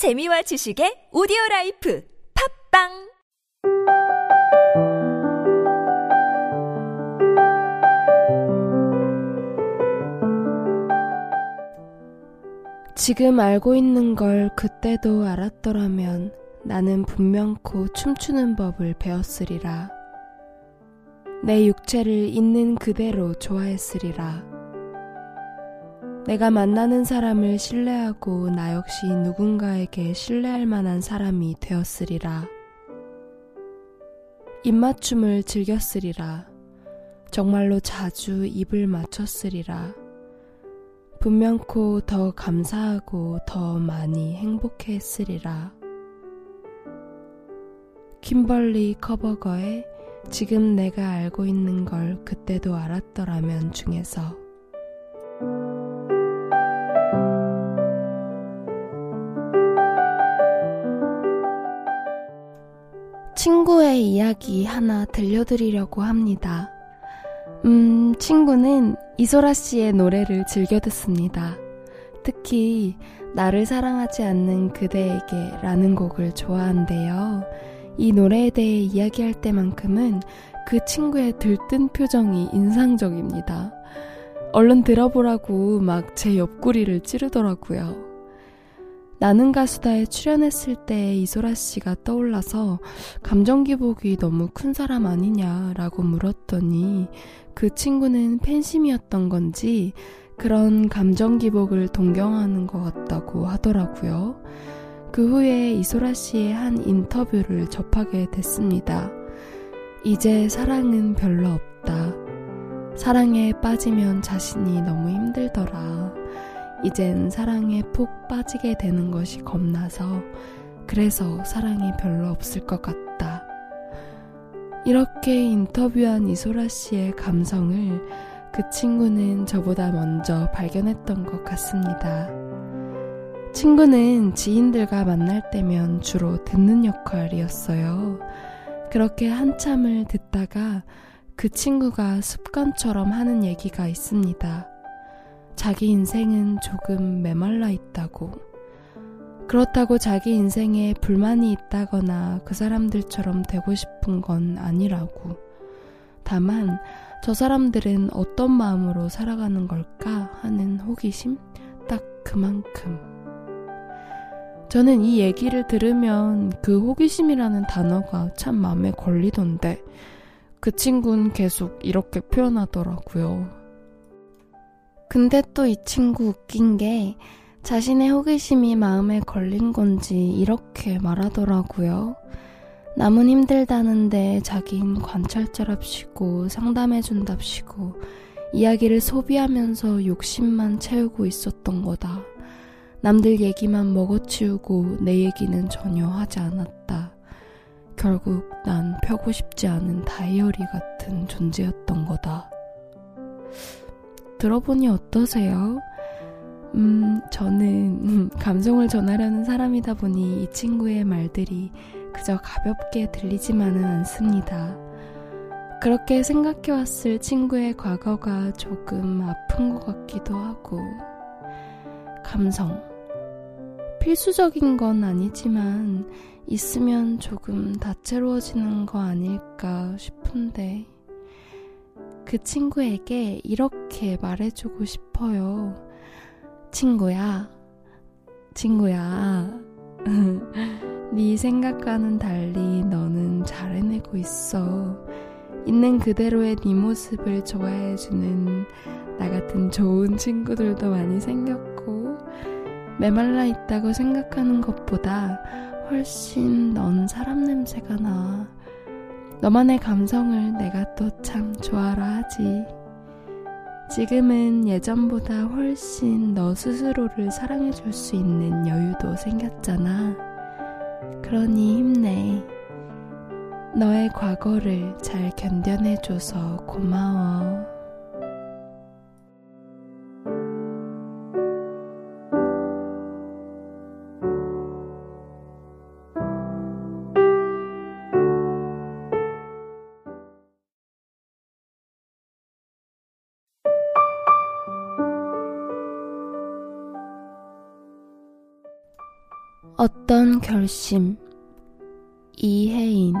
재미와 지식의 오디오 life 팟빵 지금 알고 있는 걸 그때도 알았더라면 나는 분명코 춤추는 법을 배웠으리라. 내 육체를 있는 그대로 좋아했으리라. 내가 만나는 사람을 신뢰하고 나 역시 누군가에게 신뢰할 만한 사람이 되었으리라. 입맞춤을 즐겼으리라. 정말로 자주 입을 맞췄으리라. 분명코 더 감사하고 더 많이 행복해 했으리라. 킴벌리 커버거의 지금 내가 알고 있는 걸 그때도 알았더라면 중에서 친구의 이야기 하나 들려드리려고 합니다. 음, 친구는 이소라 씨의 노래를 즐겨 듣습니다. 특히 나를 사랑하지 않는 그대에게 라는 곡을 좋아한대요. 이 노래에 대해 이야기할 때만큼은 그 친구의 들뜬 표정이 인상적입니다. 얼른 들어보라고 막 제 옆구리를 찌르더라고요. 나는 가수다에 출연했을 때 이소라 씨가 떠올라서 감정 기복이 너무 큰 사람 아니냐라고 물었더니 그 친구는 팬심이었던 건지 그런 감정 기복을 동경하는 것 같다고 하더라고요. 그 후에 이소라 씨의 한 인터뷰를 접하게 됐습니다. 이제 사랑은 별로 없다. 사랑에 빠지면 자신이 너무 힘들더라. 이젠 사랑에 푹 빠지게 되는 것이 겁나서 그래서 사랑이 별로 없을 것 같다. 이렇게 인터뷰한 이소라 씨의 감성을 그 친구는 저보다 먼저 발견했던 것 같습니다. 친구는 지인들과 만날 때면 주로 듣는 역할이었어요. 그렇게 한참을 듣다가 그 친구가 습관처럼 하는 얘기가 있습니다. 자기 인생은 조금 메말라 있다고. 그렇다고 자기 인생에 불만이 있다거나 그 사람들처럼 되고 싶은 건 아니라고. 다만 저 사람들은 어떤 마음으로 살아가는 걸까 하는 호기심? 딱 그만큼. 저는 이 얘기를 들으면 그 호기심이라는 단어가 참 마음에 걸리던데 그 친구는 계속 이렇게 표현하더라고요. 근데 또 이 친구 웃긴 게 자신의 호기심이 마음에 걸린 건지 이렇게 말하더라고요. 남은 힘들다는데 자긴 관찰자랍시고 상담해준답시고 이야기를 소비하면서 욕심만 채우고 있었던 거다. 남들 얘기만 먹어치우고 내 얘기는 전혀 하지 않았다. 결국 난 펴고 싶지 않은 다이어리 같은 존재였던 거다. 들어보니 어떠세요? 음, 저는 감성을 전하려는 사람이다 보니 이 친구의 말들이 그저 가볍게 들리지만은 않습니다. 그렇게 생각해왔을 친구의 과거가 조금 아픈 것 같기도 하고, 감성. 필수적인 건 아니지만 있으면 조금 다채로워지는 거 아닐까 싶은데 그 친구에게 이렇게 말해주고 싶어요. 친구야, 친구야. 네 생각과는 달리 너는 잘 해내고 있어. 있는 그대로의 네 모습을 좋아해주는 나 같은 좋은 친구들도 많이 생겼고, 메말라 있다고 생각하는 것보다 훨씬 넌 사람 냄새가 나. 너만의 감성을 내가 또 참 좋아라 하지. 지금은 예전보다 훨씬 너 스스로를 사랑해줄 수 있는 여유도 생겼잖아. 그러니 힘내. 너의 과거를 잘 견뎌내줘서 고마워. 어떤 결심 이혜인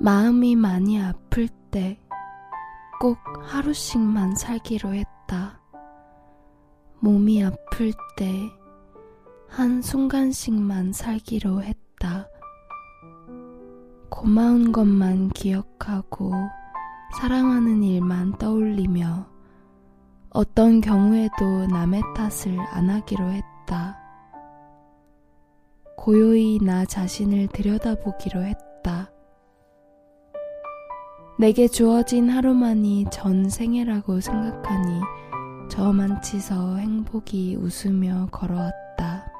마음이 많이 아플 때 꼭 하루씩만 살기로 했다. 몸이 아플 때 한순간씩만 살기로 했다. 고마운 것만 기억하고 사랑하는 일만 떠올리며 어떤 경우에도 남의 탓을 안 하기로 했다. 했다. 고요히 나 자신을 들여다보기로 했다. 내게 주어진 하루만이 전 생애라고 생각하니 저만치서 행복이 웃으며 걸어왔다.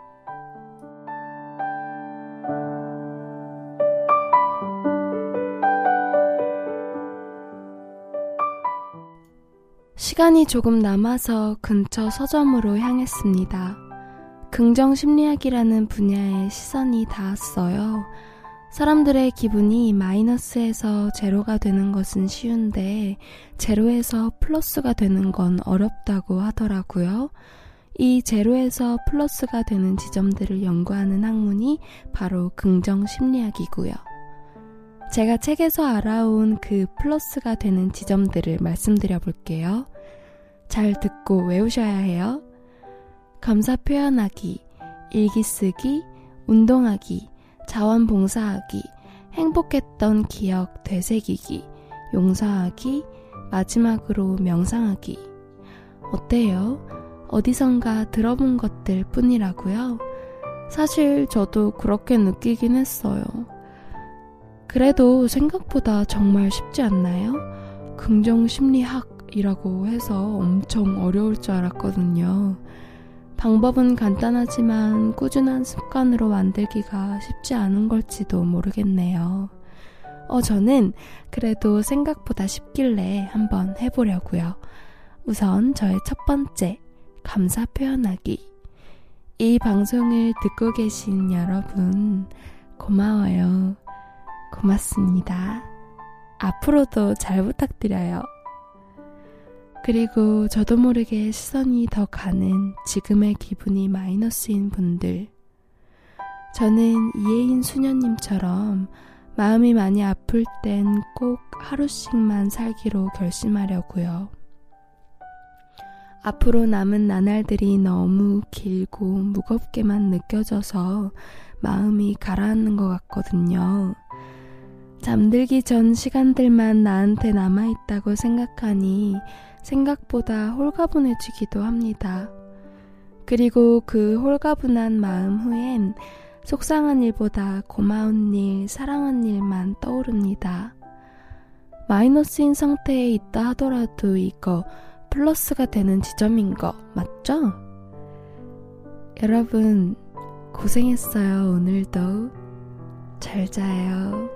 시간이 조금 남아서 근처 서점으로 향했습니다. 긍정 심리학이라는 분야에 시선이 닿았어요. 사람들의 기분이 마이너스에서 제로가 되는 것은 쉬운데, 제로에서 플러스가 되는 건 어렵다고 하더라고요. 이 제로에서 플러스가 되는 지점들을 연구하는 학문이 바로 긍정 심리학이고요. 제가 책에서 알아온 그 플러스가 되는 지점들을 말씀드려 볼게요. 잘 듣고 외우셔야 해요. 감사 표현하기, 일기 쓰기, 운동하기, 자원봉사하기, 행복했던 기억 되새기기, 용서하기, 마지막으로 명상하기. 어때요? 어디선가 들어본 것들 뿐이라고요? 사실 저도 그렇게 느끼긴 했어요. 그래도 생각보다 정말 쉽지 않나요? 긍정심리학이라고 해서 엄청 어려울 줄 알았거든요. 방법은 간단하지만 꾸준한 습관으로 만들기가 쉽지 않은 걸지도 모르겠네요. 어, 저는 그래도 생각보다 쉽길래 한번 해보려고요. 우선 저의 첫 번째, 감사 표현하기. 이 방송을 듣고 계신 여러분, 고마워요. 고맙습니다. 앞으로도 잘 부탁드려요. 그리고 저도 모르게 시선이 더 가는 지금의 기분이 마이너스인 분들. 저는 이혜인 수녀님처럼 마음이 많이 아플 땐 꼭 하루씩만 살기로 결심하려고요. 앞으로 남은 나날들이 너무 길고 무겁게만 느껴져서 마음이 가라앉는 것 같거든요. 잠들기 전 시간들만 나한테 남아있다고 생각하니 생각보다 홀가분해지기도 합니다. 그리고 그 홀가분한 마음 후엔 속상한 일보다 고마운 일, 사랑한 일만 떠오릅니다. 마이너스인 상태에 있다 하더라도 이거 플러스가 되는 지점인 거 맞죠? 여러분, 고생했어요, 오늘도. 잘 자요.